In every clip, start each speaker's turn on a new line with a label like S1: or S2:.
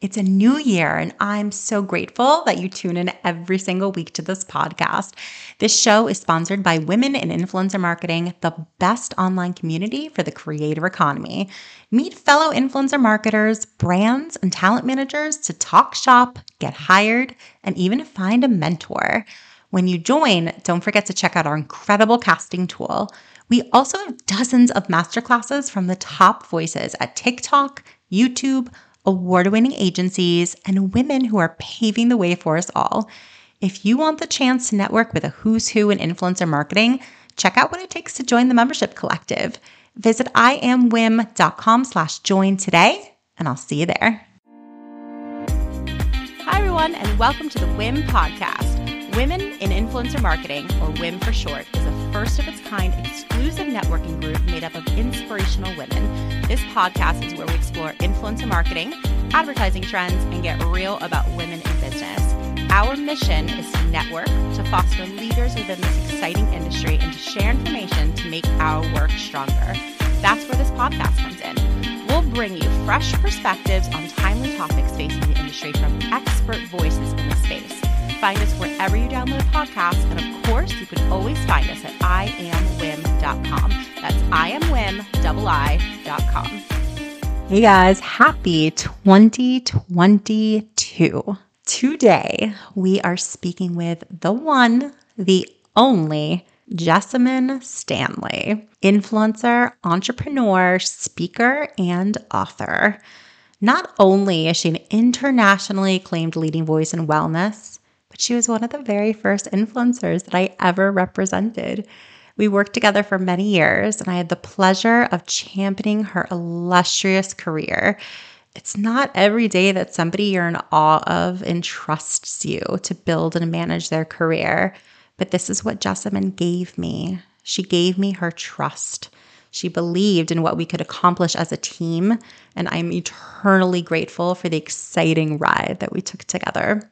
S1: It's a new year, and I'm so grateful that you tune in every single week to this podcast. This show is sponsored by Women in Influencer Marketing, the best online community for the creator economy. Meet fellow influencer marketers, brands, and talent managers to talk shop, get hired, and even find a mentor. When you join, don't forget to check out our incredible casting tool. We also have dozens of masterclasses from the top voices at TikTok, YouTube, award winning agencies, and women who are paving the way for us all. If you want the chance to network with a who's who in influencer marketing, check out what it takes to join the membership collective. Visit iamwiim.com slash join today, and I'll see you there. Hi, everyone, and welcome to the WIIM podcast. Women in Influencer Marketing, or WIIM for short, is a first of its kind exclusive networking group made up of inspirational women. This podcast is where we explore influencer marketing, advertising trends, and get real about women in business. Our mission is to network, to foster leaders within this exciting industry, and to share information to make our work stronger. That's where this podcast comes in. We'll bring you fresh perspectives on timely topics facing the industry from expert voices in the space. Find us wherever you download podcasts, and of course, you can always find us at iamwiim.com. That's iamwiim.com. Hey guys, happy 2022. Today, we are speaking with the one, the only Jessamyn Stanley, influencer, entrepreneur, speaker, and author. Not only is she an internationally acclaimed leading voice in wellness, she was one of the very first influencers that I ever represented. We worked together for many years, and I had the pleasure of championing her illustrious career. It's not every day that somebody you're in awe of entrusts you to build and manage their career, but this is what Jessamyn gave me. She gave me her trust. She believed in what we could accomplish as a team, and I'm eternally grateful for the exciting ride that we took together.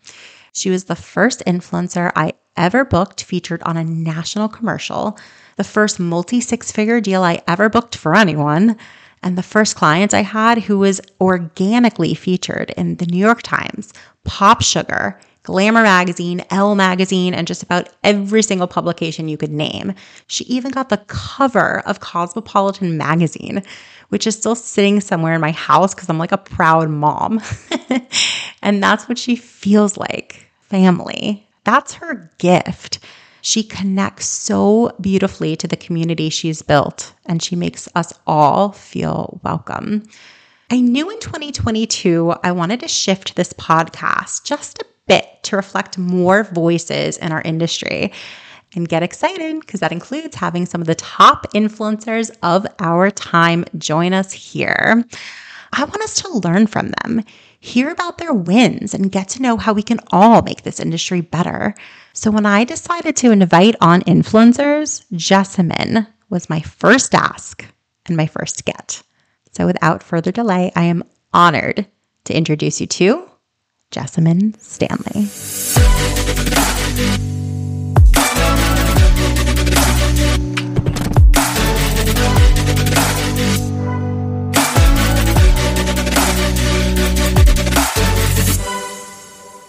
S1: She was the first influencer I ever booked featured on a national commercial, the first multi six figure deal I ever booked for anyone, and the first client I had who was organically featured in the New York Times, Pop Sugar, Glamour Magazine, Elle Magazine, and just about every single publication you could name. She even got the cover of Cosmopolitan Magazine, which is still sitting somewhere in my house because I'm like a proud mom. and that's what she feels like family. That's her gift. She connects so beautifully to the community she's built, and she makes us all feel welcome. I knew in 2022 I wanted to shift this podcast just a bit to reflect more voices in our industry. And get excited because that includes having some of the top influencers of our time join us here. I want us to learn from them hear about their wins, and get to know how we can all make this industry better. So when I decided to invite on influencers, Jessamyn was my first ask and my first get. So without further delay, I am honored to introduce you to Jessamyn Stanley.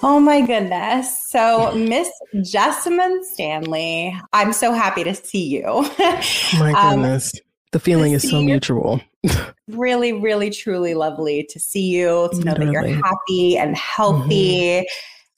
S1: Oh my goodness. So, Miss Jessamyn Stanley, I'm so happy to see you.
S2: my um, goodness. Um, the feeling is so mutual.
S1: really, really, truly lovely to see you, to know that you're happy and healthy.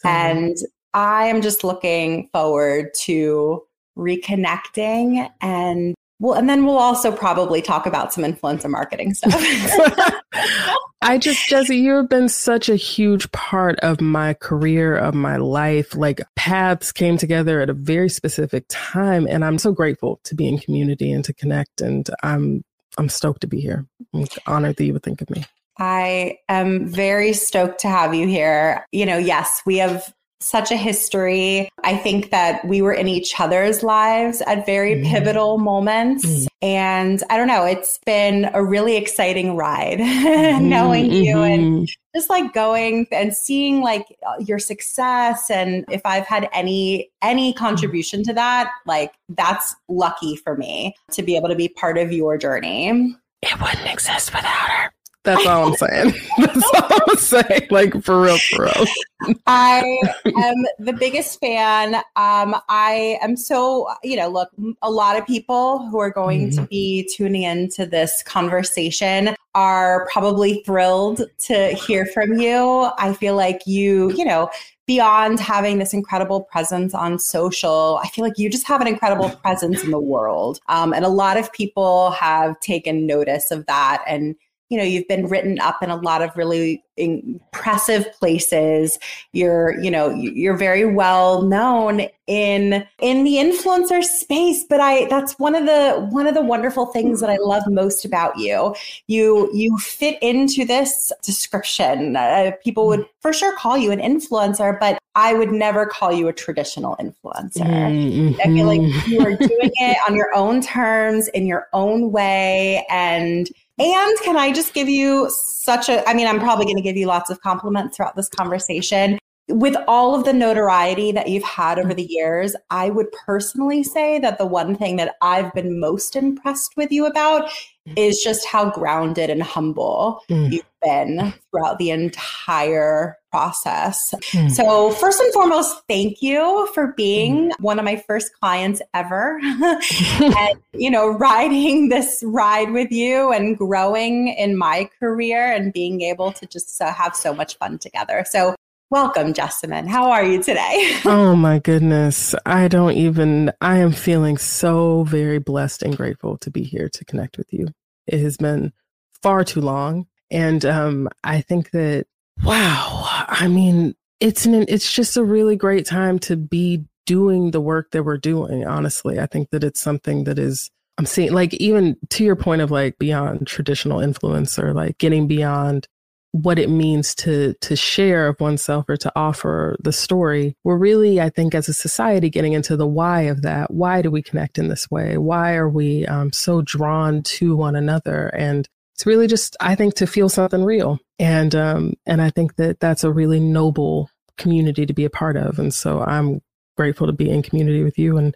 S1: Mm-hmm. And I am just looking forward to reconnecting and well, and then we'll also probably talk about some influencer marketing stuff.
S2: I just, Jesse, you've been such a huge part of my career, of my life. Like paths came together at a very specific time. And I'm so grateful to be in community and to connect. And I'm I'm stoked to be here. I'm honored that you would think of me.
S1: I am very stoked to have you here. You know, yes, we have such a history. I think that we were in each other's lives at very mm. pivotal moments. Mm. And I don't know, it's been a really exciting ride mm-hmm. knowing mm-hmm. you and just like going and seeing like your success and if I've had any any contribution to that, like that's lucky for me to be able to be part of your journey.
S2: It wouldn't exist without her. That's all I'm saying. That's all I'm saying. Like for real, for real.
S1: I am the biggest fan. Um, I am so, you know, look, a lot of people who are going mm-hmm. to be tuning into this conversation are probably thrilled to hear from you. I feel like you, you know, beyond having this incredible presence on social, I feel like you just have an incredible presence in the world. Um, and a lot of people have taken notice of that and you know you've been written up in a lot of really impressive places. You're you know you're very well known in in the influencer space but i that's one of the one of the wonderful things that i love most about you. You you fit into this description. Uh, people would for sure call you an influencer but i would never call you a traditional influencer. Mm-hmm. i feel like you are doing it on your own terms in your own way and and can I just give you such a, I mean, I'm probably going to give you lots of compliments throughout this conversation. With all of the notoriety that you've had over the years, I would personally say that the one thing that I've been most impressed with you about is just how grounded and humble mm. you've been throughout the entire process. Mm. So, first and foremost, thank you for being mm. one of my first clients ever. and, you know, riding this ride with you and growing in my career and being able to just uh, have so much fun together. So, Welcome, Jessamyn. How are you today?
S2: oh my goodness. I don't even, I am feeling so very blessed and grateful to be here to connect with you. It has been far too long. And um, I think that, wow, I mean, it's an, it's just a really great time to be doing the work that we're doing. Honestly, I think that it's something that is, I'm seeing like even to your point of like beyond traditional influencer, like getting beyond what it means to to share of oneself or to offer the story. We're really i think as a society getting into the why of that. Why do we connect in this way? Why are we um, so drawn to one another? And it's really just i think to feel something real. And um and i think that that's a really noble community to be a part of. And so i'm grateful to be in community with you and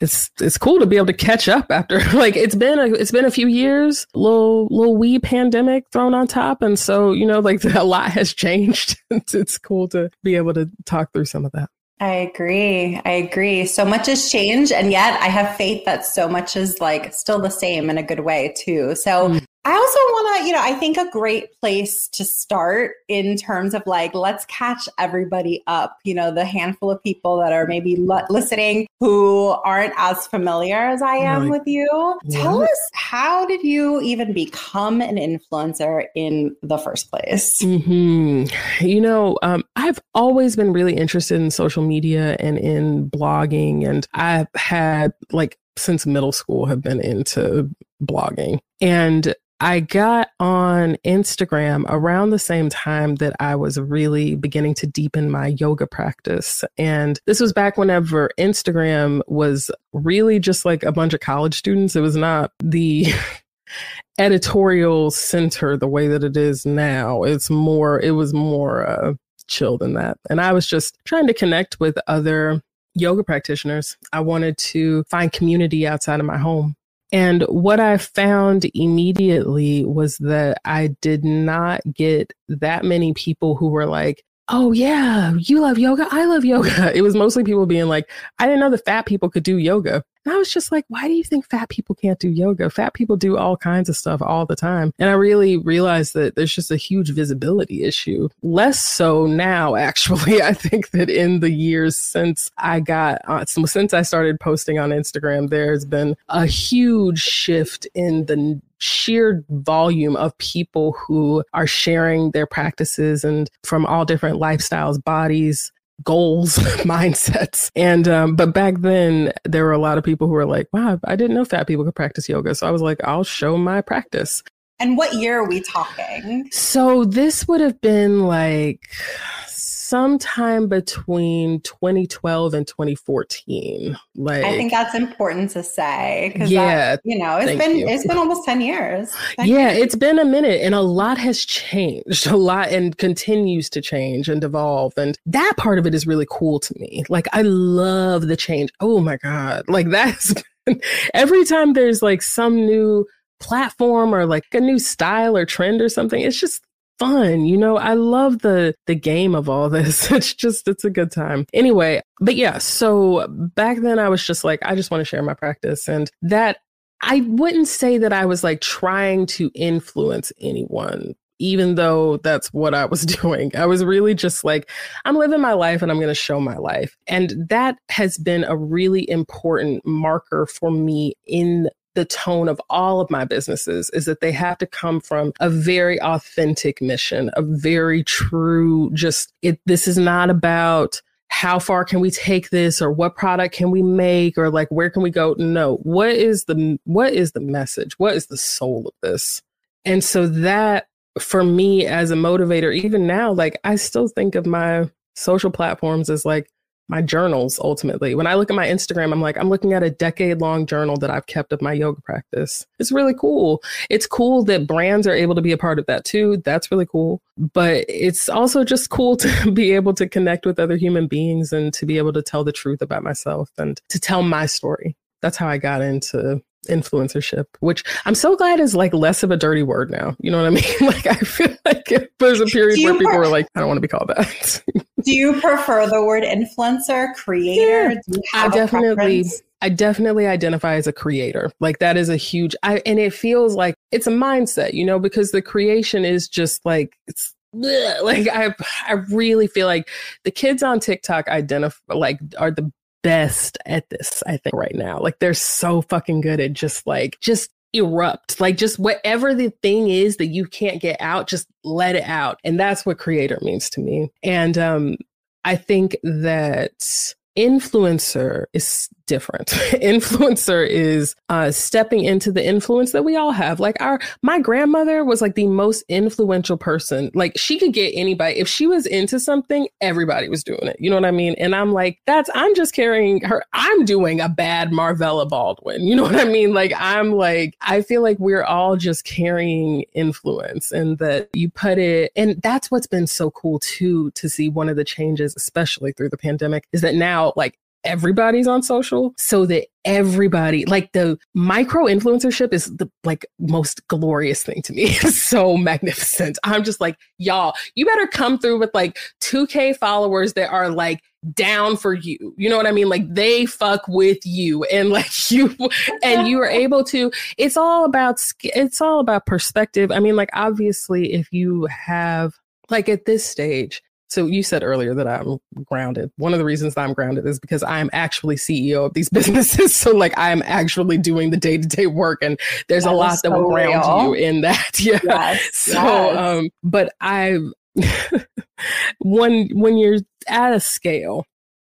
S2: it's it's cool to be able to catch up after like it's been a it's been a few years, little little wee pandemic thrown on top, and so you know like a lot has changed. it's, it's cool to be able to talk through some of that.
S1: I agree. I agree. So much has changed, and yet I have faith that so much is like still the same in a good way too. So mm. I also want to, you know, I think a great place to start in terms of like, let's catch everybody up, you know, the handful of people that are maybe l- listening who aren't as familiar as I am with you. Tell us, how did you even become an influencer in the first place?
S2: Mm-hmm. You know, um, I've always been really interested in social media and in blogging, and I've had like since middle school have been into blogging. And I got on Instagram around the same time that I was really beginning to deepen my yoga practice. And this was back whenever Instagram was really just like a bunch of college students. It was not the editorial center the way that it is now. It's more, it was more uh, chill than that. And I was just trying to connect with other yoga practitioners. I wanted to find community outside of my home. And what I found immediately was that I did not get that many people who were like, oh yeah, you love yoga. I love yoga. It was mostly people being like, I didn't know the fat people could do yoga. And I was just like, why do you think fat people can't do yoga? Fat people do all kinds of stuff all the time. And I really realized that there's just a huge visibility issue. Less so now, actually. I think that in the years since I got, uh, since I started posting on Instagram, there's been a huge shift in the sheer volume of people who are sharing their practices and from all different lifestyles, bodies, goals, mindsets. And, um, but back then there were a lot of people who were like, wow, I didn't know fat people could practice yoga. So I was like, I'll show my practice.
S1: And what year are we talking?
S2: So this would have been like sometime between 2012 and 2014. Like
S1: I think that's important to say.
S2: Yeah,
S1: that, you know, it's been you. it's been almost 10 years.
S2: 10 yeah, years. it's been a minute, and a lot has changed. A lot and continues to change and evolve, and that part of it is really cool to me. Like I love the change. Oh my god, like that's every time there's like some new platform or like a new style or trend or something it's just fun. You know, I love the the game of all this. It's just it's a good time. Anyway, but yeah, so back then I was just like I just want to share my practice and that I wouldn't say that I was like trying to influence anyone even though that's what I was doing. I was really just like, I'm living my life and I'm going to show my life. And that has been a really important marker for me in the tone of all of my businesses is that they have to come from a very authentic mission, a very true, just it, this is not about how far can we take this or what product can we make or like where can we go. No what is the what is the message? What is the soul of this? And so that for me as a motivator even now like i still think of my social platforms as like my journals ultimately. When I look at my Instagram, I'm like, I'm looking at a decade long journal that I've kept of my yoga practice. It's really cool. It's cool that brands are able to be a part of that too. That's really cool. But it's also just cool to be able to connect with other human beings and to be able to tell the truth about myself and to tell my story. That's how I got into influencership, which I'm so glad is like less of a dirty word now. You know what I mean? Like I feel like there's a period where people were like, I don't want to be called that.
S1: do you prefer the word influencer, creator?
S2: Yeah, I definitely I definitely identify as a creator. Like that is a huge I and it feels like it's a mindset, you know, because the creation is just like it's like I I really feel like the kids on TikTok identify like are the best at this, I think, right now. Like they're so fucking good at just like, just erupt. Like just whatever the thing is that you can't get out, just let it out. And that's what creator means to me. And um I think that influencer is different. influencer is uh, stepping into the influence that we all have. Like our, my grandmother was like the most influential person. Like she could get anybody. If she was into something, everybody was doing it. You know what I mean? And I'm like, that's, I'm just carrying her. I'm doing a bad Marvella Baldwin. You know what I mean? Like I'm like, I feel like we're all just carrying influence and that you put it, and that's what's been so cool too, to see one of the changes, especially through the pandemic, is that now like everybody's on social so that everybody like the micro influencership is the like most glorious thing to me. It's so magnificent. I'm just like y'all you better come through with like 2k followers that are like down for you. You know what i mean? Like they fuck with you and like you and you are able to it's all about it's all about perspective. I mean like obviously if you have like at this stage so you said earlier that I'm grounded. One of the reasons I'm grounded is because I'm actually CEO of these businesses. So like I'm actually doing the day to day work, and there's that a lot that will ground real. you in that. Yeah. Yes, so, yes. um, but I, when when you're at a scale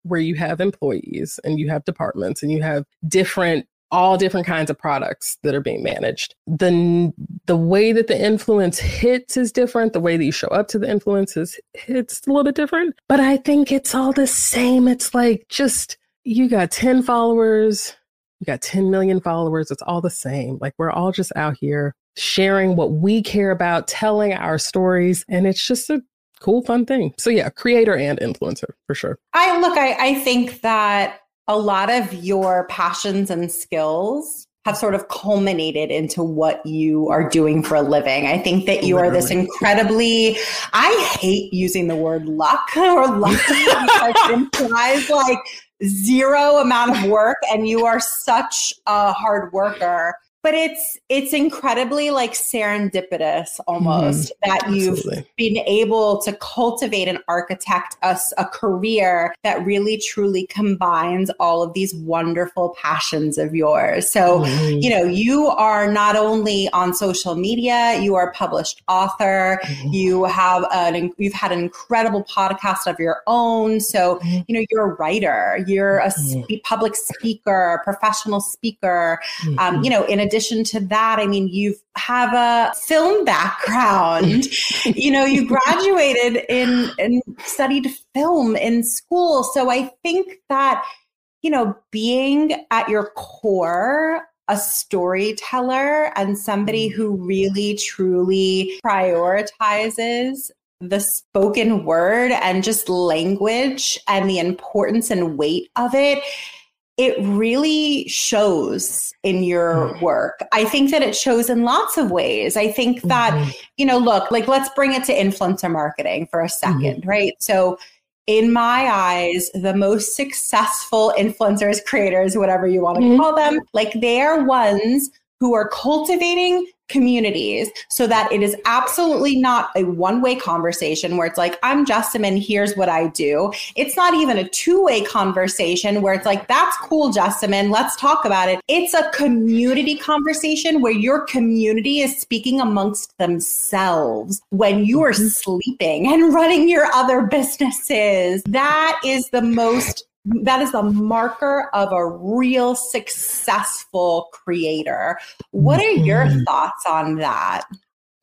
S2: where you have employees and you have departments and you have different all different kinds of products that are being managed. The the way that the influence hits is different. The way that you show up to the influences it's a little bit different. But I think it's all the same. It's like just you got 10 followers, you got 10 million followers. It's all the same. Like we're all just out here sharing what we care about, telling our stories. And it's just a cool, fun thing. So yeah, creator and influencer for sure.
S1: I look, I, I think that a lot of your passions and skills have sort of culminated into what you are doing for a living. I think that you Literally. are this incredibly, I hate using the word luck or lucky because it implies like zero amount of work and you are such a hard worker but it's it's incredibly like serendipitous almost mm-hmm. that you've Absolutely. been able to cultivate and architect a, a career that really truly combines all of these wonderful passions of yours so mm-hmm. you know you are not only on social media you are a published author mm-hmm. you have an you've had an incredible podcast of your own so mm-hmm. you know you're a writer you're a mm-hmm. spe- public speaker professional speaker um, mm-hmm. you know in addition addition to that, I mean, you have a film background. Mm-hmm. you know, you graduated in and studied film in school. So I think that, you know, being at your core a storyteller and somebody mm-hmm. who really truly prioritizes the spoken word and just language and the importance and weight of it it really shows in your mm. work. I think that it shows in lots of ways. I think that, mm-hmm. you know, look, like let's bring it to influencer marketing for a 2nd mm-hmm. right? So, in my eyes, the most successful influencers, creators, whatever you want to mm-hmm. call them, like they are ones who are cultivating communities so that it is absolutely not a one way conversation where it's like, I'm Jessamyn, here's what I do. It's not even a two way conversation where it's like, that's cool, Jessamyn, let's talk about it. It's a community conversation where your community is speaking amongst themselves when you are mm-hmm. sleeping and running your other businesses. That is the most that is the marker of a real successful creator. What are your mm-hmm. thoughts on that?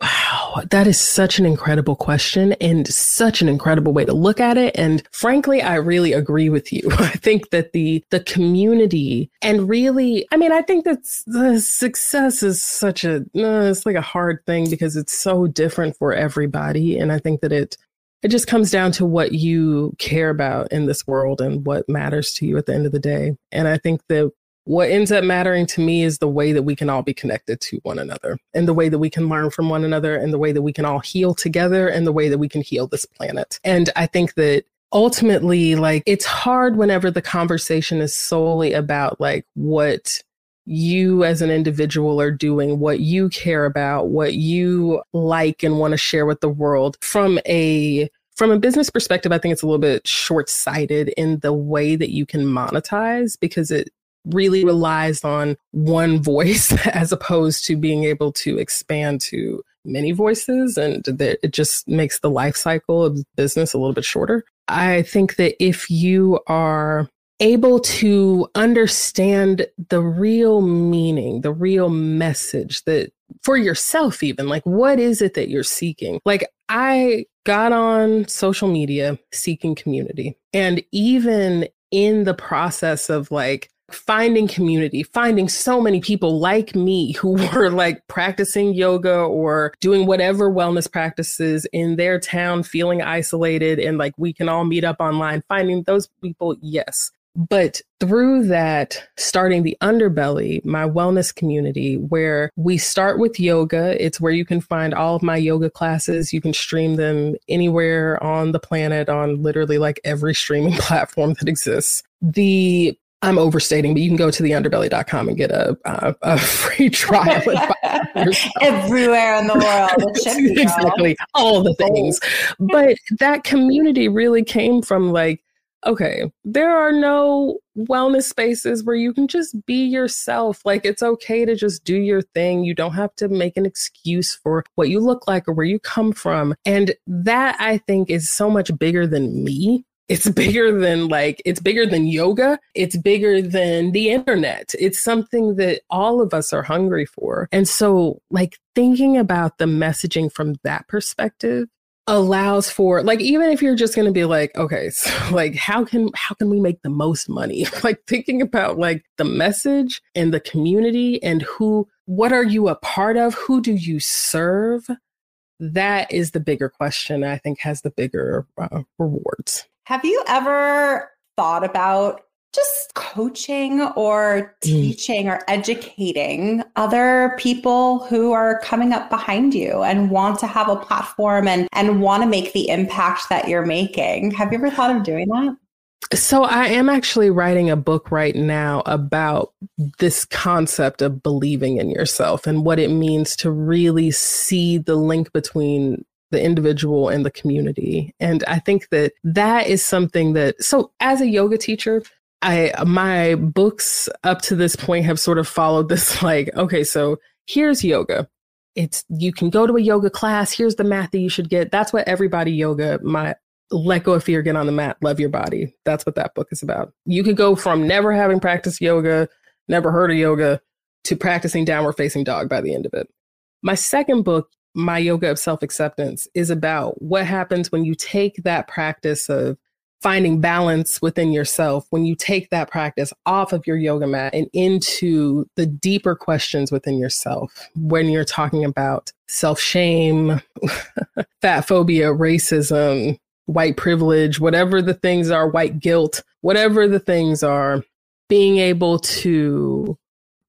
S2: Wow, that is such an incredible question and such an incredible way to look at it. And frankly, I really agree with you. I think that the the community and really, I mean, I think that the success is such a uh, it's like a hard thing because it's so different for everybody. And I think that it it just comes down to what you care about in this world and what matters to you at the end of the day. And I think that what ends up mattering to me is the way that we can all be connected to one another and the way that we can learn from one another and the way that we can all heal together and the way that we can heal this planet. And I think that ultimately, like, it's hard whenever the conversation is solely about like what you as an individual are doing, what you care about, what you like and want to share with the world from a from a business perspective, I think it's a little bit short sighted in the way that you can monetize because it really relies on one voice as opposed to being able to expand to many voices. And it just makes the life cycle of business a little bit shorter. I think that if you are able to understand the real meaning, the real message that for yourself, even like, what is it that you're seeking? Like, I got on social media seeking community. And even in the process of like finding community, finding so many people like me who were like practicing yoga or doing whatever wellness practices in their town, feeling isolated and like we can all meet up online, finding those people, yes. But through that, starting the underbelly, my wellness community, where we start with yoga, it's where you can find all of my yoga classes. You can stream them anywhere on the planet on literally like every streaming platform that exists. The I'm overstating, but you can go to the underbelly.com and get a, a, a free trial.
S1: Everywhere in the world.
S2: exactly. All the oh. things. But that community really came from like, okay, there are no wellness spaces where you can just be yourself. Like it's okay to just do your thing. You don't have to make an excuse for what you look like or where you come from. And that I think is so much bigger than me. It's bigger than like, it's bigger than yoga. It's bigger than the internet. It's something that all of us are hungry for. And so, like, thinking about the messaging from that perspective allows for like even if you're just going to be like okay so like how can how can we make the most money? Like thinking about like the message and the community and who what are you a part of? Who do you serve? That is the bigger question i think has the bigger uh, rewards.
S1: Have you ever thought about just coaching or mm. teaching or educating other people who are coming up behind you and want to have a platform and and want to make the impact that you're making. Have you ever thought of doing that?
S2: So I am actually writing a book right now about this concept of believing in yourself and what it means to really see the link between the individual and the community. And I think that that is something that, so as a yoga teacher, I my books up to this point have sort of followed this like, okay, so here's yoga. It's you can go to a yoga class, here's the mat that you should get. That's what everybody yoga, my let go of fear, get on the mat, love your body. That's what that book is about. You could go from never having practiced yoga, never heard of yoga, to practicing downward facing dog by the end of it. My second book, My Yoga of Self Acceptance, is about what happens when you take that practice of finding balance within yourself, when you take that practice off of your yoga mat and into the deeper questions within yourself, when you're talking about self shame, fat phobia, racism, white privilege, whatever the things are, white guilt, whatever the things are, being able to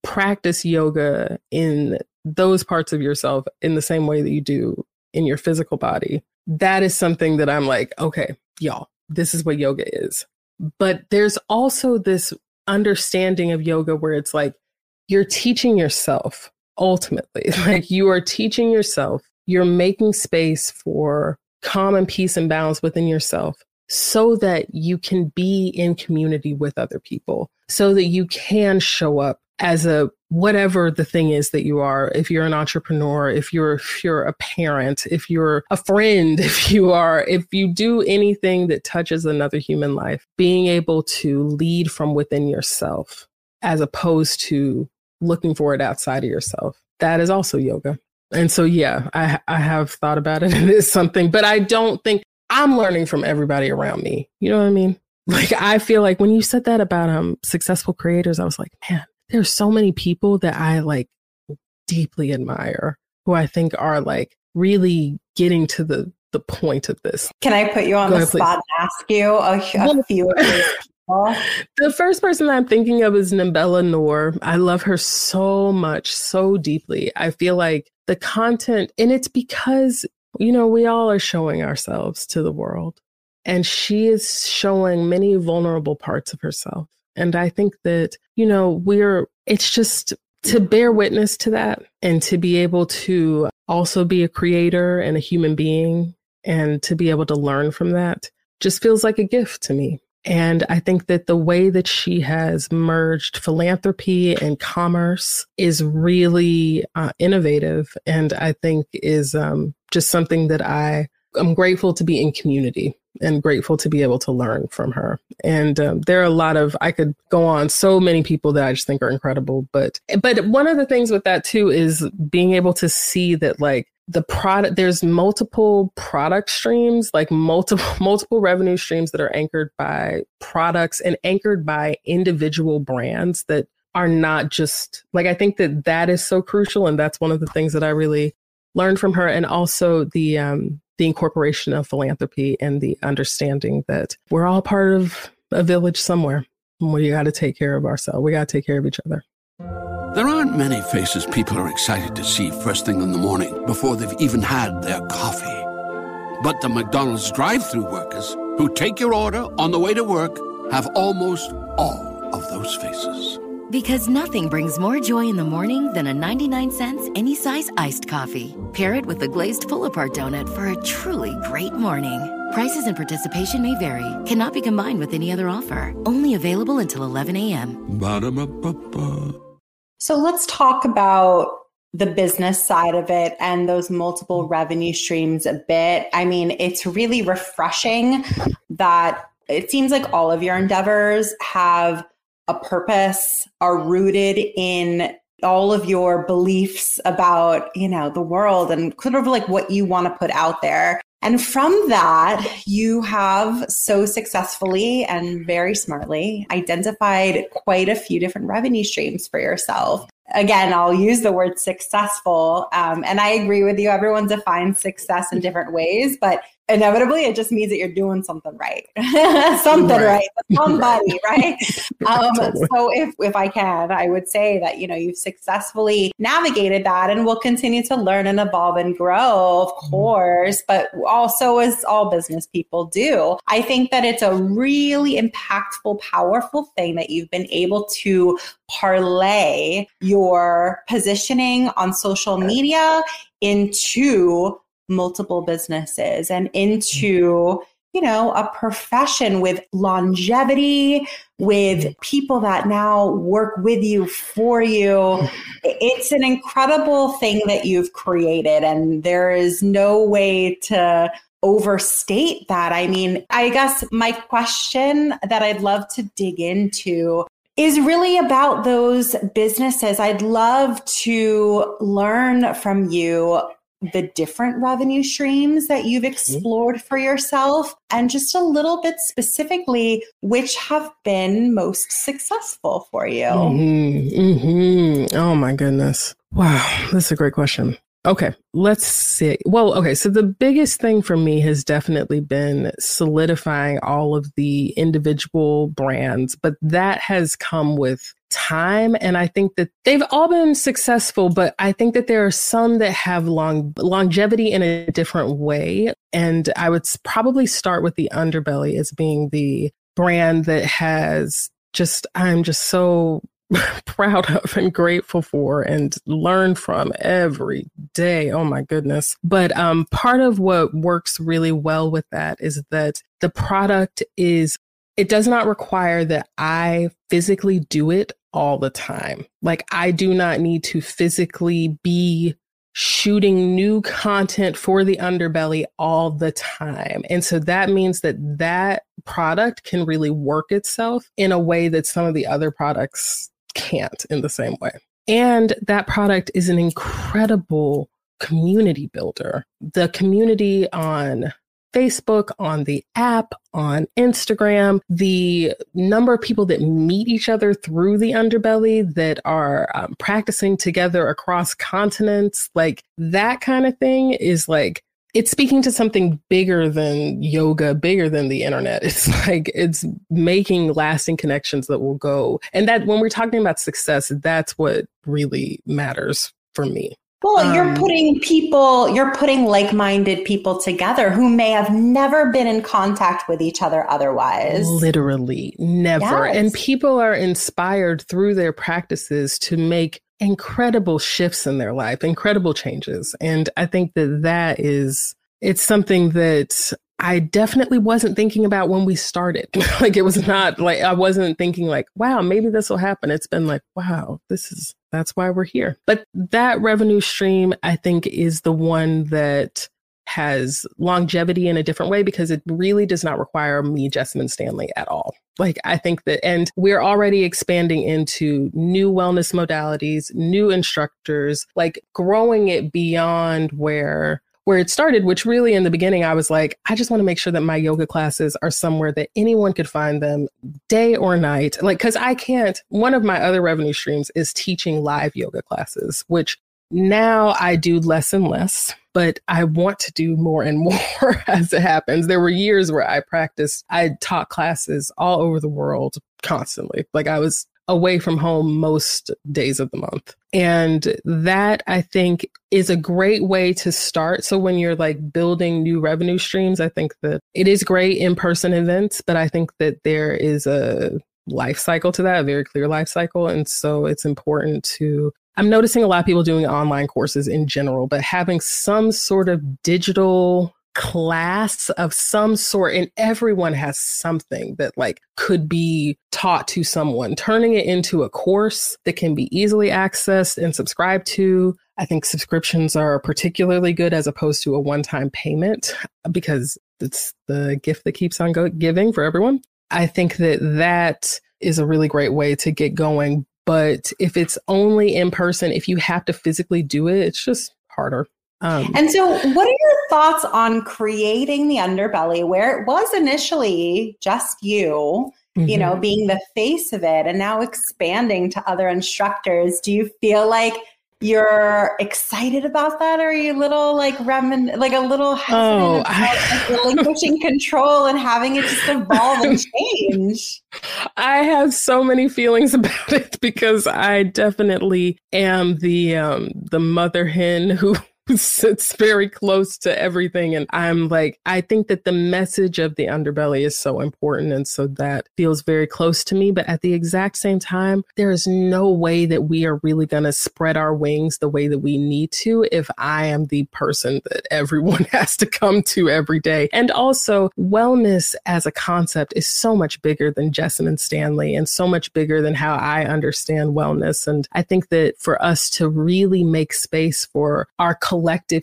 S2: practice yoga in those parts of yourself in the same way that you do in your physical body. That is something that I'm like, okay, y'all, this is what yoga is. But there's also this understanding of yoga where it's like you're teaching yourself ultimately. Like you are teaching yourself, you're making space for calm and peace and balance within yourself so that you can be in community with other people, so that you can show up as a whatever the thing is that you are if you're an entrepreneur if you're if you're a parent if you're a friend if you are if you do anything that touches another human life being able to lead from within yourself as opposed to looking for it outside of yourself that is also yoga. And so yeah i i have thought about it it's something but i don't think i'm learning from everybody around me. You know what i mean? Like i feel like when you said that about um successful creators i was like man there's so many people that I like deeply admire who I think are like really getting to the the point of this.
S1: Can I put you on Go the ahead, spot please. and ask you a, a few of these people?
S2: The first person I'm thinking of is Nabela Noor. I love her so much, so deeply. I feel like the content, and it's because, you know, we all are showing ourselves to the world. And she is showing many vulnerable parts of herself. And I think that, you know, we're, it's just to bear witness to that and to be able to also be a creator and a human being and to be able to learn from that just feels like a gift to me. And I think that the way that she has merged philanthropy and commerce is really uh, innovative. And I think is um, just something that I, I'm grateful to be in community and grateful to be able to learn from her. And um, there are a lot of I could go on so many people that I just think are incredible. But but one of the things with that too is being able to see that like the product there's multiple product streams like multiple multiple revenue streams that are anchored by products and anchored by individual brands that are not just like i think that that is so crucial and that's one of the things that i really learned from her and also the um the incorporation of philanthropy and the understanding that we're all part of a village somewhere. We got to take care of ourselves. We got to take care of each other.
S3: There aren't many faces people are excited to see first thing in the morning before they've even had their coffee. But the McDonald's drive through workers who take your order on the way to work have almost all of those faces.
S4: Because nothing brings more joy in the morning than a 99 cents any size iced coffee. Pair it with a glazed pull apart donut for a truly great morning. Prices and participation may vary, cannot be combined with any other offer. Only available until 11 a.m. Ba-da-ba-ba-ba.
S1: So let's talk about the business side of it and those multiple revenue streams a bit. I mean, it's really refreshing that it seems like all of your endeavors have a purpose, are rooted in all of your beliefs about, you know, the world and sort of like what you want to put out there. And from that, you have so successfully and very smartly identified quite a few different revenue streams for yourself. Again, I'll use the word successful. Um, and I agree with you. Everyone defines success in different ways, but inevitably it just means that you're doing something right something right, right. somebody right um, totally. so if if i can i would say that you know you've successfully navigated that and will continue to learn and evolve and grow of mm-hmm. course but also as all business people do i think that it's a really impactful powerful thing that you've been able to parlay your positioning on social media into multiple businesses and into you know a profession with longevity with people that now work with you for you it's an incredible thing that you've created and there is no way to overstate that i mean i guess my question that i'd love to dig into is really about those businesses. I'd love to learn from you the different revenue streams that you've mm-hmm. explored for yourself and just a little bit specifically which have been most successful for you.
S2: Mm-hmm, mm-hmm. Oh my goodness. Wow, that's a great question. Okay, let's see. Well, okay, so the biggest thing for me has definitely been solidifying all of the individual brands, but that has come with time and I think that they've all been successful, but I think that there are some that have long longevity in a different way and I would probably start with the underbelly as being the brand that has just I'm just so proud of and grateful for and learn from every day. Oh my goodness. But um, part of what works really well with that is that the product is, it does not require that I physically do it all the time. Like I do not need to physically be shooting new content for the underbelly all the time. And so that means that that product can really work itself in a way that some of the other products can't in the same way. And that product is an incredible community builder. The community on Facebook, on the app, on Instagram, the number of people that meet each other through the underbelly that are um, practicing together across continents, like that kind of thing is like it's speaking to something bigger than yoga, bigger than the internet. It's like it's making lasting connections that will go. And that when we're talking about success, that's what really matters for me.
S1: Well, um, you're putting people, you're putting like minded people together who may have never been in contact with each other otherwise.
S2: Literally, never. Yes. And people are inspired through their practices to make incredible shifts in their life, incredible changes. And I think that that is, it's something that I definitely wasn't thinking about when we started. like it was not like, I wasn't thinking like, wow, maybe this will happen. It's been like, wow, this is, that's why we're here. But that revenue stream, I think, is the one that has longevity in a different way because it really does not require me, Jessamyn Stanley, at all. Like, I think that, and we're already expanding into new wellness modalities, new instructors, like growing it beyond where where it started, which really in the beginning, I was like, I just want to make sure that my yoga classes are somewhere that anyone could find them day or night. Like, cause I can't, one of my other revenue streams is teaching live yoga classes, which now I do less and less but I want to do more and more as it happens. There were years where I practiced, I taught classes all over the world constantly. Like I was away from home most days of the month. And that I think is a great way to start. So when you're like building new revenue streams, I think that it is great in person events, but I think that there is a life cycle to that, a very clear life cycle. And so it's important to I'm noticing a lot of people doing online courses in general, but having some sort of digital class of some sort and everyone has something that like could be taught to someone. Turning it into a course that can be easily accessed and subscribed to i think subscriptions are particularly good as opposed to a one-time payment because it's the gift that keeps on go- giving for everyone. I think that that is a really great way to get going but if it's only in person, if you have to physically do it, it's just harder.
S1: Um, and so, what are your thoughts on creating the underbelly where it was initially just you, mm-hmm. you know, mm-hmm. being the face of it and now expanding to other instructors? Do you feel like you're excited about that? Or are you a little like remin like a little oh, I, relinquishing control and having it just evolve and change?
S2: I have so many feelings about it because i definitely am the um the mother hen who sits very close to everything. And I'm like, I think that the message of the underbelly is so important. And so that feels very close to me. But at the exact same time, there is no way that we are really going to spread our wings the way that we need to if I am the person that everyone has to come to every day. And also, wellness as a concept is so much bigger than Jessamyn Stanley and so much bigger than how I understand wellness. And I think that for us to really make space for our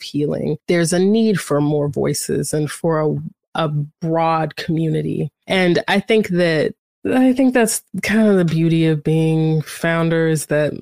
S2: healing, there's a need for more voices and for a, a broad community. And I think that I think that's kind of the beauty of being founder is that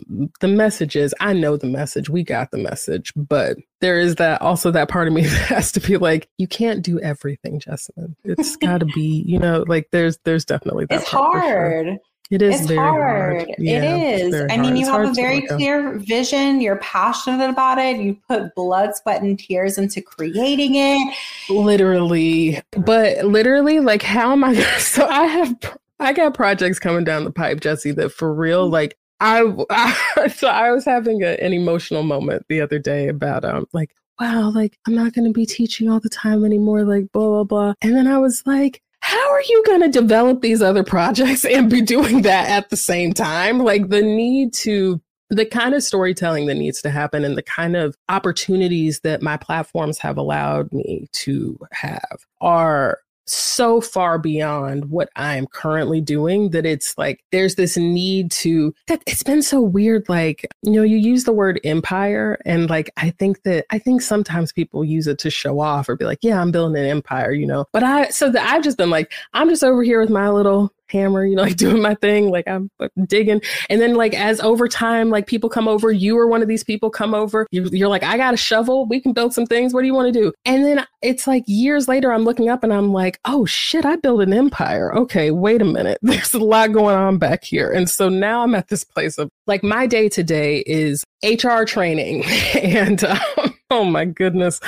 S2: the message is I know the message, we got the message, but there is that also that part of me that has to be like, you can't do everything, Jessamyn. It's got to be, you know, like there's there's definitely that.
S1: It's hard. Sure.
S2: It is
S1: it's hard. hard. Yeah, it is. I mean, you it's have a very clear vision. You're passionate about it. You put blood, sweat, and tears into creating it.
S2: Literally. But literally, like, how am I? So I have, I got projects coming down the pipe, Jesse, that for real, mm. like, I, I so I was having a, an emotional moment the other day about um like wow like I'm not going to be teaching all the time anymore like blah blah blah and then I was like how are you going to develop these other projects and be doing that at the same time? Like the need to the kind of storytelling that needs to happen and the kind of opportunities that my platforms have allowed me to have are so far beyond what I'm currently doing that it's like there's this need to that it's been so weird like you know you use the word empire and like I think that I think sometimes people use it to show off or be like yeah I'm building an empire you know? But I so that I've just been like I'm just over here with my little hammer, you know, like doing my thing, like I'm digging. And then like as over time, like people come over, you are one of these people come over, you're, like, I got a shovel, we can build some things. What do you want to do? And then it's like years later, I'm looking up and I'm like, oh shit, I built an empire. Okay, wait a minute. There's a lot going on back here. And so now I'm at this place of like my day to day is HR training and um, oh my goodness,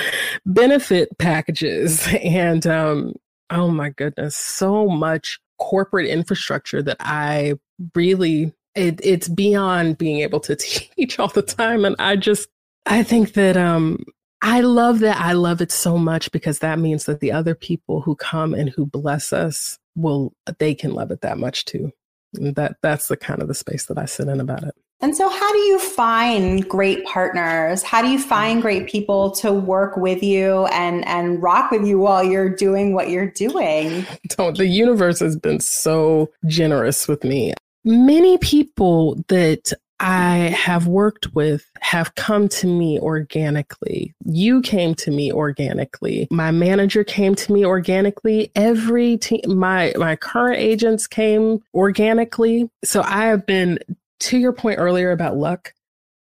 S2: benefit packages and um, oh my goodness, so much corporate infrastructure that I really it, it's beyond being able to teach all the time and I just I think that um I love that I love it so much because that means that the other people who come and who bless us will they can love it that much too. And that that's the kind of the space that I sit in about it.
S1: And so, how do you find great partners? How do you find mm-hmm. great people to work with you and and rock with you while you're doing what you're doing?
S2: Don't the universe has been so generous with me. Many people that I have worked with have come to me organically. You came to me organically. My manager came to me organically. Every team, my my current agents came organically. So I have been to your point earlier about luck,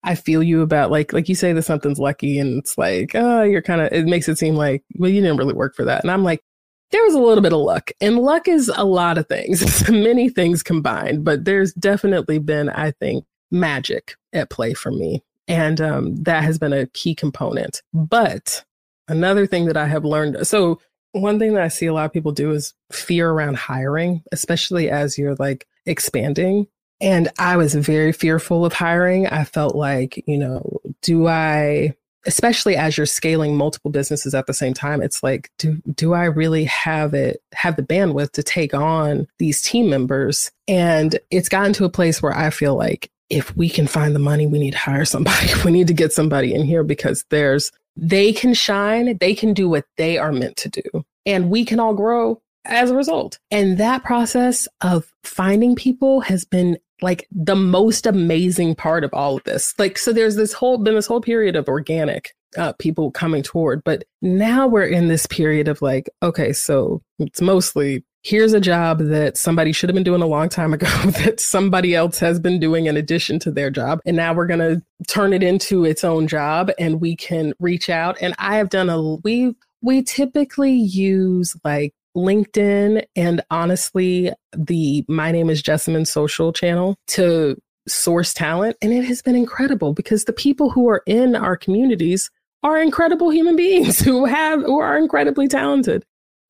S2: I feel you about like like you say that something's lucky and it's like, oh, you're kind of it makes it seem like, well, you didn't really work for that. And I'm like, there was a little bit of luck. And luck is a lot of things. It's many things combined, but there's definitely been, I think, magic at play for me. And um, that has been a key component. But another thing that I have learned so one thing that I see a lot of people do is fear around hiring, especially as you're like expanding. And I was very fearful of hiring. I felt like, you know, do I, especially as you're scaling multiple businesses at the same time, it's like, do, do I really have it, have the bandwidth to take on these team members? And it's gotten to a place where I feel like if we can find the money, we need to hire somebody. we need to get somebody in here because there's, they can shine, they can do what they are meant to do. And we can all grow as a result. And that process of finding people has been like the most amazing part of all of this. Like, so there's this whole, been this whole period of organic uh, people coming toward, but now we're in this period of like, okay, so it's mostly here's a job that somebody should have been doing a long time ago that somebody else has been doing in addition to their job. And now we're going to turn it into its own job and we can reach out. And I have done a, we, we typically use like LinkedIn and honestly, the My Name is Jessamyn social channel to source talent. And it has been incredible because the people who are in our communities are incredible human beings who have who are incredibly talented.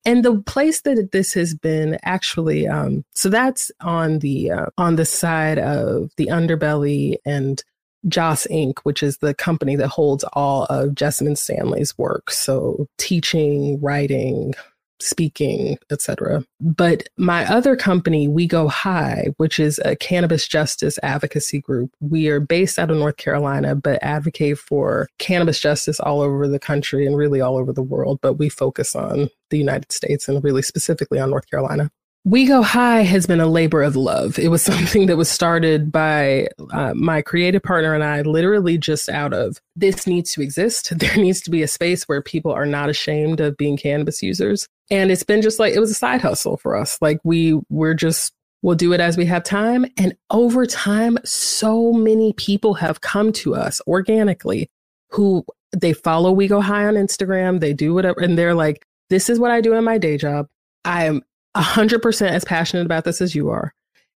S2: And the place that this has been actually, um, so that's on the uh, on the side of the underbelly and Joss Inc., which is the company that holds all of Jessamyn Stanley's work. So teaching, writing, speaking, etc. But my other company, We Go High, which is a cannabis justice advocacy group, we are based out of North Carolina, but advocate for cannabis justice all over the country and really all over the world. But we focus on the United States and really specifically on North Carolina. We Go High has been a labor of love. It was something that was started by uh, my creative partner and I, literally just out of this needs to exist. There needs to be a space where people are not ashamed of being cannabis users. And it's been just like, it was a side hustle for us. Like we, we're just We'll do it as we have time. And over time, so many people have come to us organically who they follow We Go High on Instagram, they do whatever, and they're like, this is what I do in my day job. I am 100% as passionate about this as you are.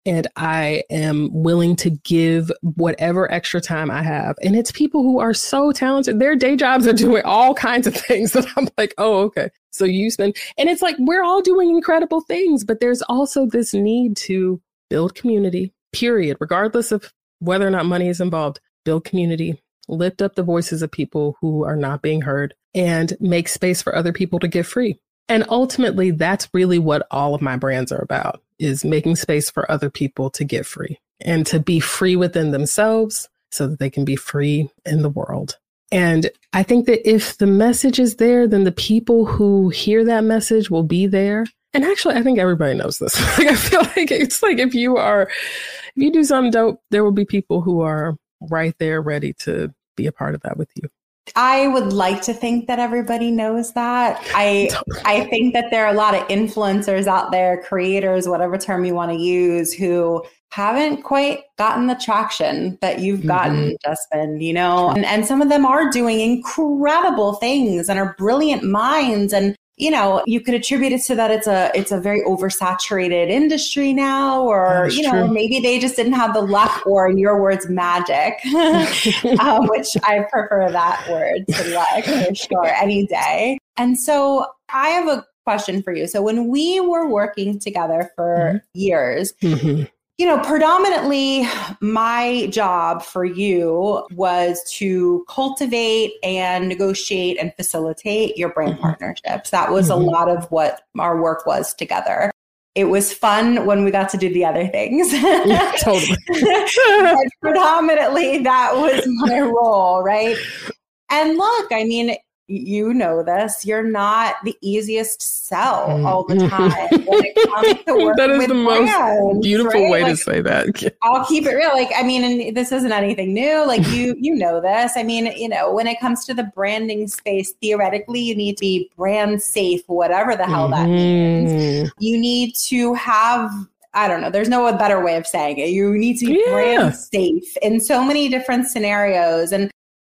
S2: And I am willing to give whatever extra time I have. And it's people who are so talented. Their day jobs are doing all kinds of things that I'm like, oh, okay. So you spend, and it's like we're all doing incredible things, but there's also this need to build community, period, regardless of whether or not money is involved. Build community, lift up the voices of people who are not being heard, and make space for other people to get free. And ultimately, that's really what all of my brands are about is making space for other people to get free and to be free within themselves so that they can be free in the world. And I think that if the message is there, then the people who hear that message will be there. And actually, I think everybody knows this. like, I feel like it's like if you are, if you do something dope, there will be people who are right there ready to be a part of that with you.
S1: I would like to think that everybody knows that. I I think that there are a lot of influencers out there, creators, whatever term you want to use, who haven't quite gotten the traction that you've gotten, mm-hmm. Justin, you know? And, and some of them are doing incredible things and are brilliant minds. And you know, you could attribute it to that it's a it's a very oversaturated industry now, or you know, true. maybe they just didn't have the luck, or in your words, magic, um, which I prefer that word to luck for sure any day. And so I have a question for you. So when we were working together for mm-hmm. years, mm-hmm you know, predominantly my job for you was to cultivate and negotiate and facilitate your brand mm-hmm. partnerships. That was mm-hmm. a lot of what our work was together. It was fun when we got to do the other things. Yeah, totally. predominantly, that was my role, right? And look, I mean, you know this, you're not the easiest sell mm. all the time when it comes to
S2: That is the
S1: brands,
S2: most beautiful right? way like, to say that.
S1: I'll keep it real. Like, I mean, and this isn't anything new. Like you, you know this. I mean, you know, when it comes to the branding space, theoretically, you need to be brand safe, whatever the hell that means. Mm-hmm. You need to have I don't know. There's no better way of saying it. You need to be yeah. brand safe in so many different scenarios. And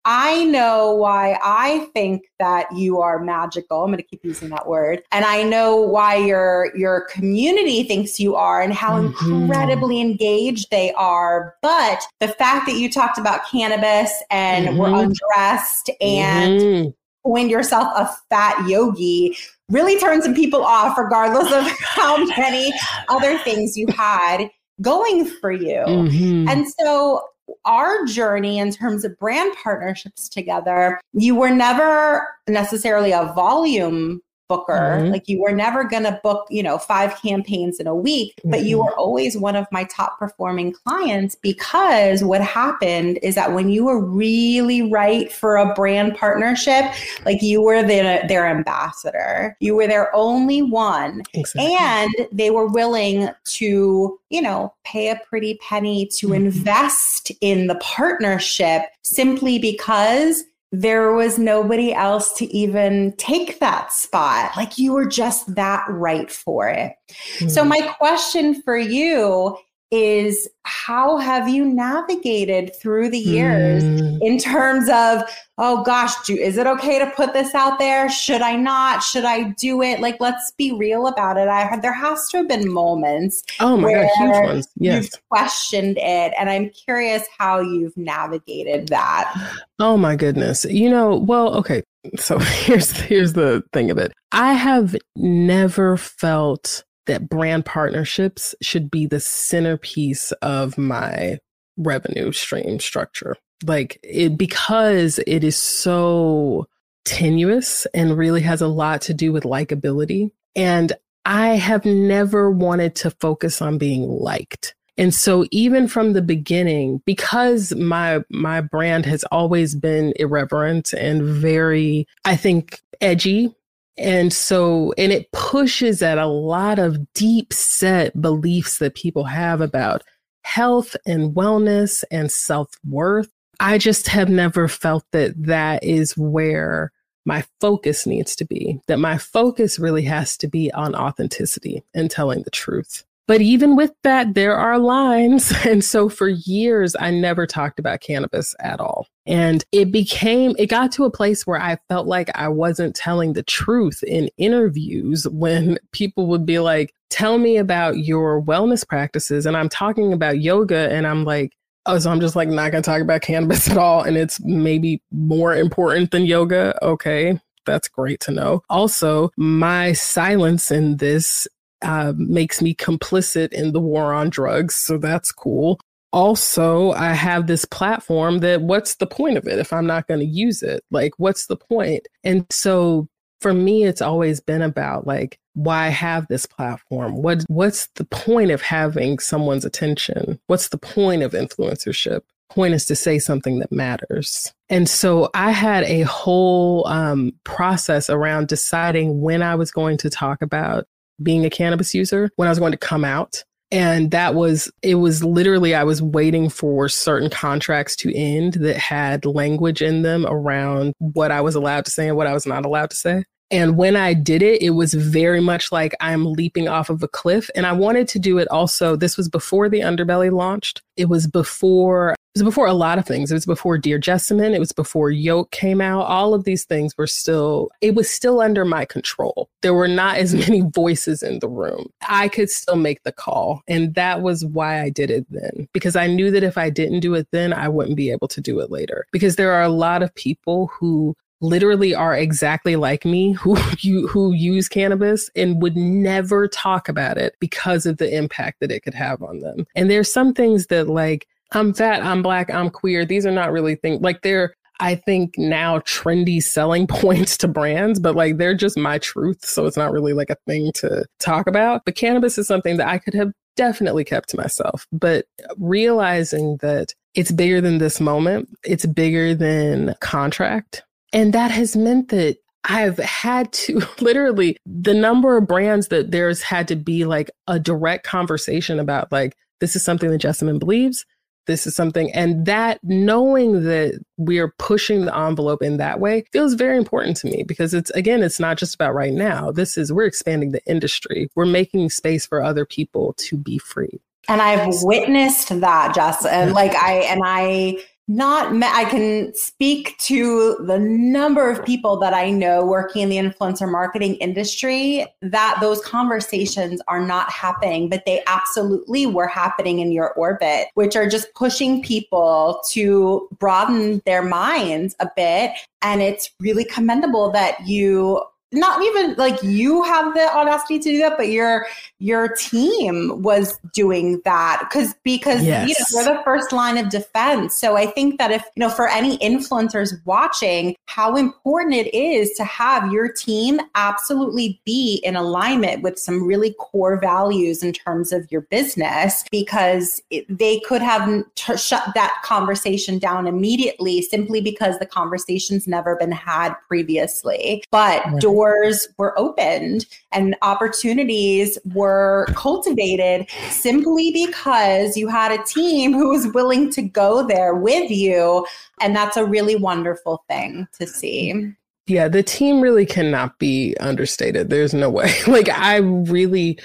S1: I know why I think that you are magical. I'm going to keep using that word. And I know why your your community thinks you are and how mm-hmm. incredibly engaged they are. But the fact that you talked about cannabis and mm-hmm. were undressed and mm-hmm. yourself a fat yogi really turned some people off regardless of how many other things you had going for you. Mm-hmm. And so our journey in terms of brand partnerships together, you were never necessarily a volume booker. Mm-hmm. Like you were never going to book, you know, five campaigns in a week, mm-hmm. but you mm-hmm. were always one of my top performing clients because what happened is that when you were really right for a brand partnership, like you were the, their ambassador, you were their only one. Exactly. And they were willing to, you know, pay a pretty penny to mm-hmm. invest in the partnership simply because there was nobody else to even take that spot. Like you were just that right for it. Mm. So, my question for you is how have you navigated through the years mm. in terms of oh gosh do, is it okay to put this out there? Should i not? Should i do it? Like let's be real about it. I have there has to have been moments
S2: oh my god huge ones. Yes.
S1: you've questioned it and i'm curious how you've navigated that.
S2: Oh my goodness. You know well okay so here's here's the thing of it. I have never felt that brand partnerships should be the centerpiece of my revenue stream structure. Like it because it is so tenuous and really has a lot to do with likability. And I have never wanted to focus on being liked. And so even from the beginning, because my my brand has always been irreverent and very, I think, edgy and so, and it pushes at a lot of deep set beliefs that people have about health and wellness and self worth. I just have never felt that that is where my focus needs to be, that my focus really has to be on authenticity and telling the truth. But even with that, there are lines. And so for years, I never talked about cannabis at all. And it became, it got to a place where I felt like I wasn't telling the truth in interviews when people would be like, tell me about your wellness practices. And I'm talking about yoga. And I'm like, oh, so I'm just like not going to talk about cannabis at all. And it's maybe more important than yoga. Okay. That's great to know. Also, my silence in this uh, makes me complicit in the war on drugs. So that's cool. Also, I have this platform that what's the point of it if I'm not going to use it? Like, what's the point? And so for me, it's always been about like, why have this platform? What what's the point of having someone's attention? What's the point of influencership? Point is to say something that matters. And so I had a whole um, process around deciding when I was going to talk about being a cannabis user, when I was going to come out. And that was, it was literally, I was waiting for certain contracts to end that had language in them around what I was allowed to say and what I was not allowed to say. And when I did it, it was very much like I'm leaping off of a cliff. And I wanted to do it also. This was before the underbelly launched. It was before it was before a lot of things. It was before Dear Jessamyn. It was before Yoke came out. All of these things were still, it was still under my control. There were not as many voices in the room. I could still make the call. And that was why I did it then, because I knew that if I didn't do it then, I wouldn't be able to do it later. Because there are a lot of people who literally are exactly like me who you who use cannabis and would never talk about it because of the impact that it could have on them. And there's some things that like I'm fat, I'm black, I'm queer. These are not really things like they're I think now trendy selling points to brands, but like they're just my truth. So it's not really like a thing to talk about. But cannabis is something that I could have definitely kept to myself. But realizing that it's bigger than this moment, it's bigger than contract, and that has meant that I've had to literally the number of brands that there's had to be like a direct conversation about like, this is something that Jessamyn believes. This is something, and that knowing that we're pushing the envelope in that way feels very important to me because it's again, it's not just about right now. This is we're expanding the industry. We're making space for other people to be free.
S1: And I've witnessed that, Jess. And like I and I not I can speak to the number of people that I know working in the influencer marketing industry that those conversations are not happening, but they absolutely were happening in your orbit, which are just pushing people to broaden their minds a bit. And it's really commendable that you not even like you have the audacity to do that, but your your team was doing that because because yes. you know we're the first line of defense. So I think that if you know for any influencers watching, how important it is to have your team absolutely be in alignment with some really core values in terms of your business, because it, they could have t- shut that conversation down immediately simply because the conversation's never been had previously. But right doors were opened and opportunities were cultivated simply because you had a team who was willing to go there with you. And that's a really wonderful thing to see.
S2: Yeah, the team really cannot be understated. There's no way. Like, I really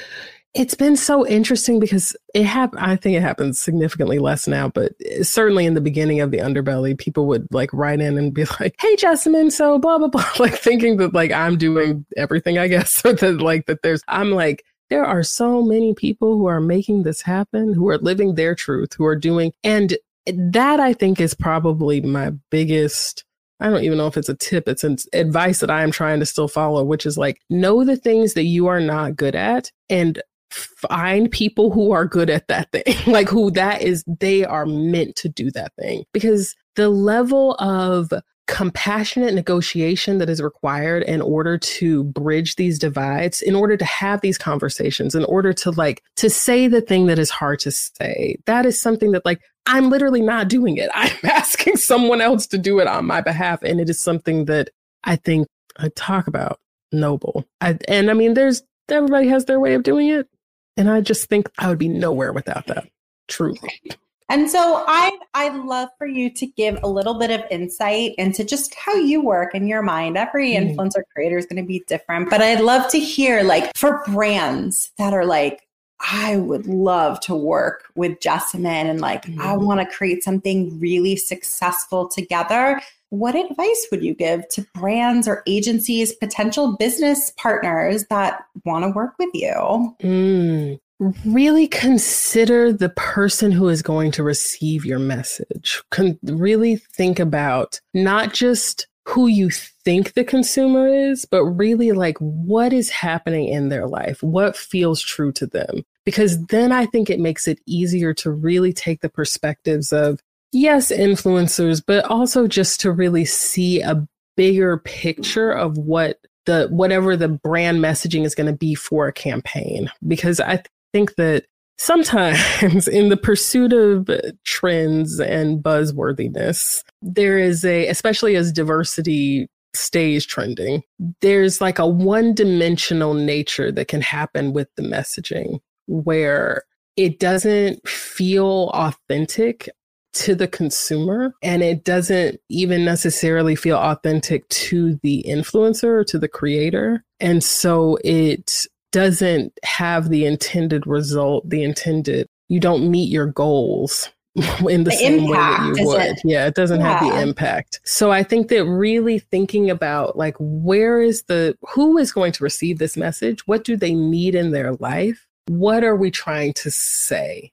S2: it's been so interesting because it happened. I think it happens significantly less now, but eh, certainly in the beginning of the underbelly, people would like write in and be like, "Hey, Jessamyn, so blah blah blah," like thinking that like I'm doing everything, I guess, or that like that there's. I'm like, there are so many people who are making this happen, who are living their truth, who are doing, and that I think is probably my biggest I don't even know if it's a tip, it's an advice that I am trying to still follow, which is like know the things that you are not good at and find people who are good at that thing, like who that is, they are meant to do that thing. Because the level of compassionate negotiation that is required in order to bridge these divides in order to have these conversations in order to like to say the thing that is hard to say that is something that like i'm literally not doing it. I'm asking someone else to do it on my behalf. And it is something that i think i talk about noble. I, and i mean there's everybody has their way of doing it and I just think I would be nowhere without that, truly.
S1: And so I I'd love for you to give a little bit of insight into just how you work in your mind. Every mm. influencer creator is going to be different, but I'd love to hear like for brands that are like I would love to work with Jessamyn and like, mm-hmm. I want to create something really successful together. What advice would you give to brands or agencies, potential business partners that want to work with you?
S2: Mm, really consider the person who is going to receive your message. Con- really think about not just who you think the consumer is, but really like what is happening in their life, what feels true to them. Because then I think it makes it easier to really take the perspectives of, yes, influencers, but also just to really see a bigger picture of what the whatever the brand messaging is going to be for a campaign. Because I th- think that sometimes in the pursuit of trends and buzzworthiness, there is a, especially as diversity stays trending, there's like a one dimensional nature that can happen with the messaging where it doesn't feel authentic to the consumer and it doesn't even necessarily feel authentic to the influencer or to the creator. And so it doesn't have the intended result, the intended, you don't meet your goals in the, the same way that you would. It? Yeah, it doesn't yeah. have the impact. So I think that really thinking about like where is the who is going to receive this message? What do they need in their life? What are we trying to say?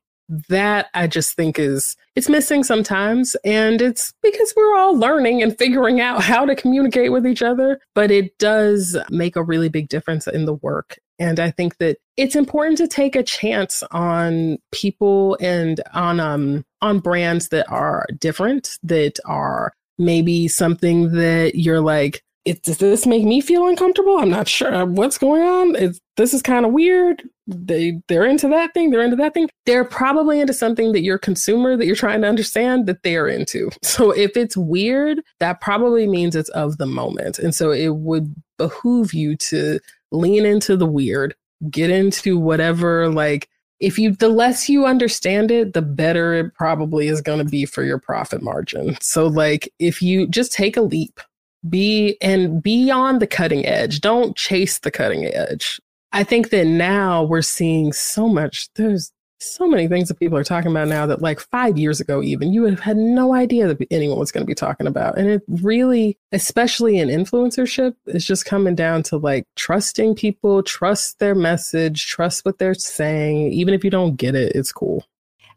S2: That I just think is it's missing sometimes. And it's because we're all learning and figuring out how to communicate with each other but it does make a really big difference in the work. And I think that it's important to take a chance on people and on um on brands that are different that are maybe something that you're like it, does this make me feel uncomfortable? I'm not sure uh, what's going on. It's, this is kind of weird. They they're into that thing. They're into that thing. They're probably into something that your consumer that you're trying to understand that they are into. So if it's weird, that probably means it's of the moment. And so it would behoove you to lean into the weird, get into whatever like if you the less you understand it the better it probably is going to be for your profit margin so like if you just take a leap be and be on the cutting edge. Don't chase the cutting edge. I think that now we're seeing so much. There's so many things that people are talking about now that like five years ago even you would have had no idea that anyone was going to be talking about and it really especially in influencership is just coming down to like trusting people trust their message trust what they're saying even if you don't get it it's cool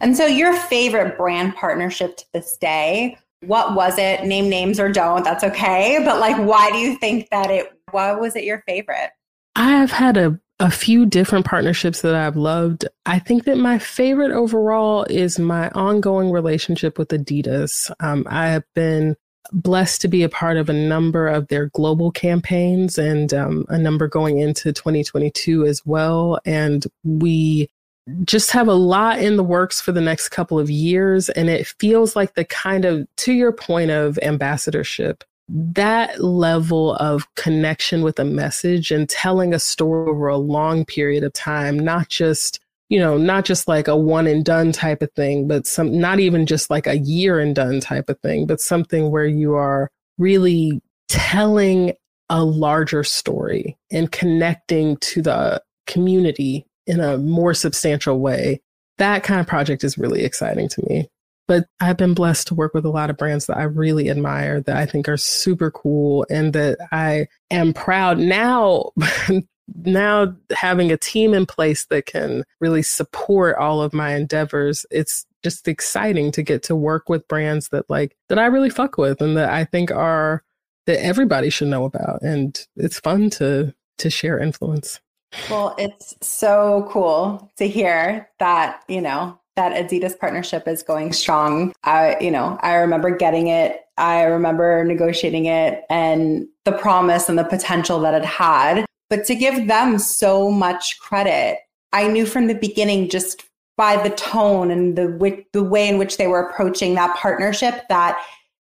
S1: and so your favorite brand partnership to this day what was it? Name names or don't, that's okay. But like, why do you think that it, why was it your favorite?
S2: I have had a, a few different partnerships that I've loved. I think that my favorite overall is my ongoing relationship with Adidas. Um, I have been blessed to be a part of a number of their global campaigns and um, a number going into 2022 as well. And we just have a lot in the works for the next couple of years. And it feels like the kind of, to your point of ambassadorship, that level of connection with a message and telling a story over a long period of time, not just, you know, not just like a one and done type of thing, but some, not even just like a year and done type of thing, but something where you are really telling a larger story and connecting to the community in a more substantial way. That kind of project is really exciting to me. But I've been blessed to work with a lot of brands that I really admire, that I think are super cool, and that I am proud now. now having a team in place that can really support all of my endeavors, it's just exciting to get to work with brands that like that I really fuck with and that I think are that everybody should know about. And it's fun to to share influence.
S1: Well, it's so cool to hear that, you know, that Adidas partnership is going strong. I, you know, I remember getting it. I remember negotiating it and the promise and the potential that it had. But to give them so much credit, I knew from the beginning just by the tone and the the way in which they were approaching that partnership that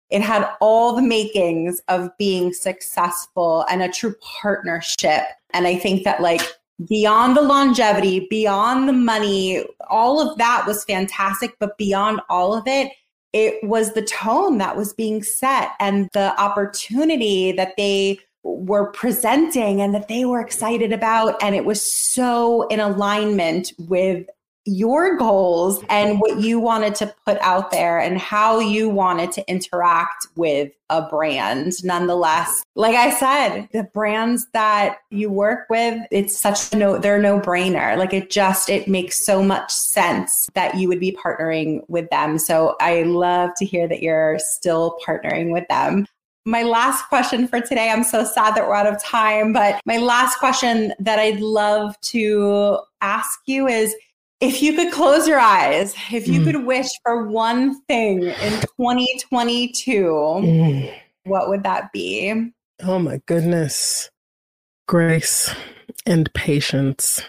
S1: it had all the makings of being successful and a true partnership. And I think that, like, beyond the longevity, beyond the money, all of that was fantastic. But beyond all of it, it was the tone that was being set and the opportunity that they were presenting and that they were excited about. And it was so in alignment with your goals and what you wanted to put out there and how you wanted to interact with a brand. Nonetheless, like I said, the brands that you work with, it's such a no, they're no brainer. Like it just, it makes so much sense that you would be partnering with them. So I love to hear that you're still partnering with them. My last question for today, I'm so sad that we're out of time, but my last question that I'd love to ask you is if you could close your eyes, if you mm. could wish for one thing in 2022, mm. what would that be?
S2: Oh my goodness. Grace and patience.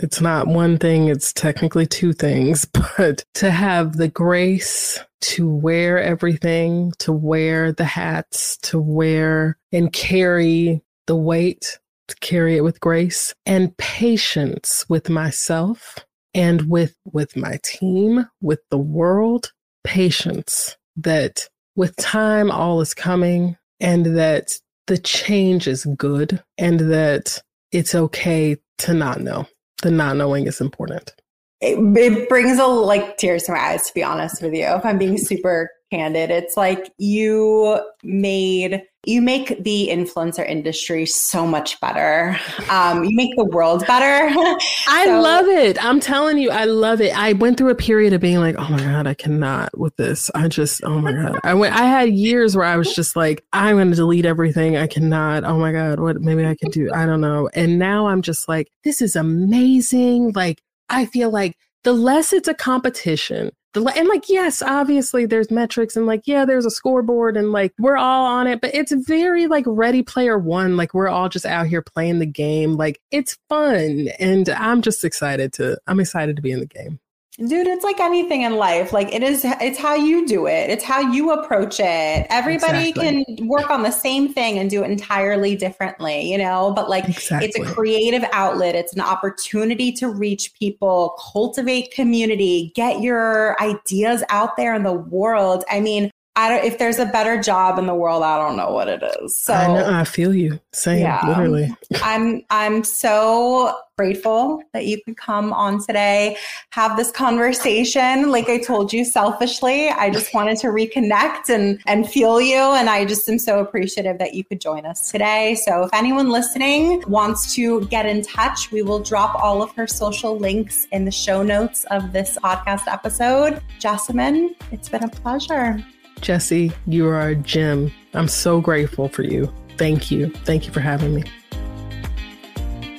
S2: It's not one thing, it's technically two things, but to have the grace to wear everything, to wear the hats, to wear and carry the weight, to carry it with grace, and patience with myself and with with my team, with the world, patience that with time all is coming and that the change is good and that it's okay to not know. The not knowing is important.
S1: It, it brings a like tears to my eyes to be honest with you. If I'm being super candid, it's like you made you make the influencer industry so much better. Um, you make the world better.
S2: I so- love it. I'm telling you, I love it. I went through a period of being like, oh my God, I cannot with this. I just, oh my God. I went, I had years where I was just like, I'm going to delete everything. I cannot. Oh my God, what maybe I can do. I don't know. And now I'm just like, this is amazing. Like, I feel like the less it's a competition, the and like yes obviously there's metrics and like yeah there's a scoreboard and like we're all on it but it's very like ready player one like we're all just out here playing the game like it's fun and i'm just excited to i'm excited to be in the game
S1: Dude, it's like anything in life. Like it is, it's how you do it. It's how you approach it. Everybody exactly. can work on the same thing and do it entirely differently, you know? But like exactly. it's a creative outlet. It's an opportunity to reach people, cultivate community, get your ideas out there in the world. I mean, I don't, if there's a better job in the world, I don't know what it is. So
S2: I know, I feel you. Same, yeah, literally.
S1: I'm, I'm so grateful that you could come on today, have this conversation. Like I told you selfishly, I just wanted to reconnect and, and feel you. And I just am so appreciative that you could join us today. So if anyone listening wants to get in touch, we will drop all of her social links in the show notes of this podcast episode. Jessamyn, it's been a pleasure.
S2: Jessie, you are a gem. I'm so grateful for you. Thank you. Thank you for having me.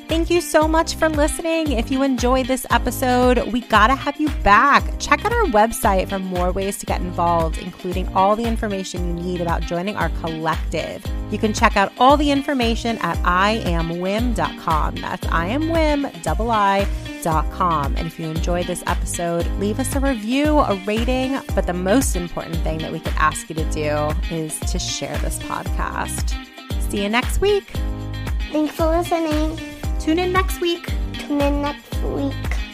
S1: Thank you so much for listening. If you enjoyed this episode, we gotta have you back. Check out our website for more ways to get involved, including all the information you need about joining our collective. You can check out all the information at iamwiim.com. That's iamwiim, double I, dot com. And if you enjoyed this episode, leave us a review, a rating. But the most important thing that we could ask you to do is to share this podcast. See you next week.
S5: Thanks for listening.
S1: Tune in next week.
S5: Tune in next week.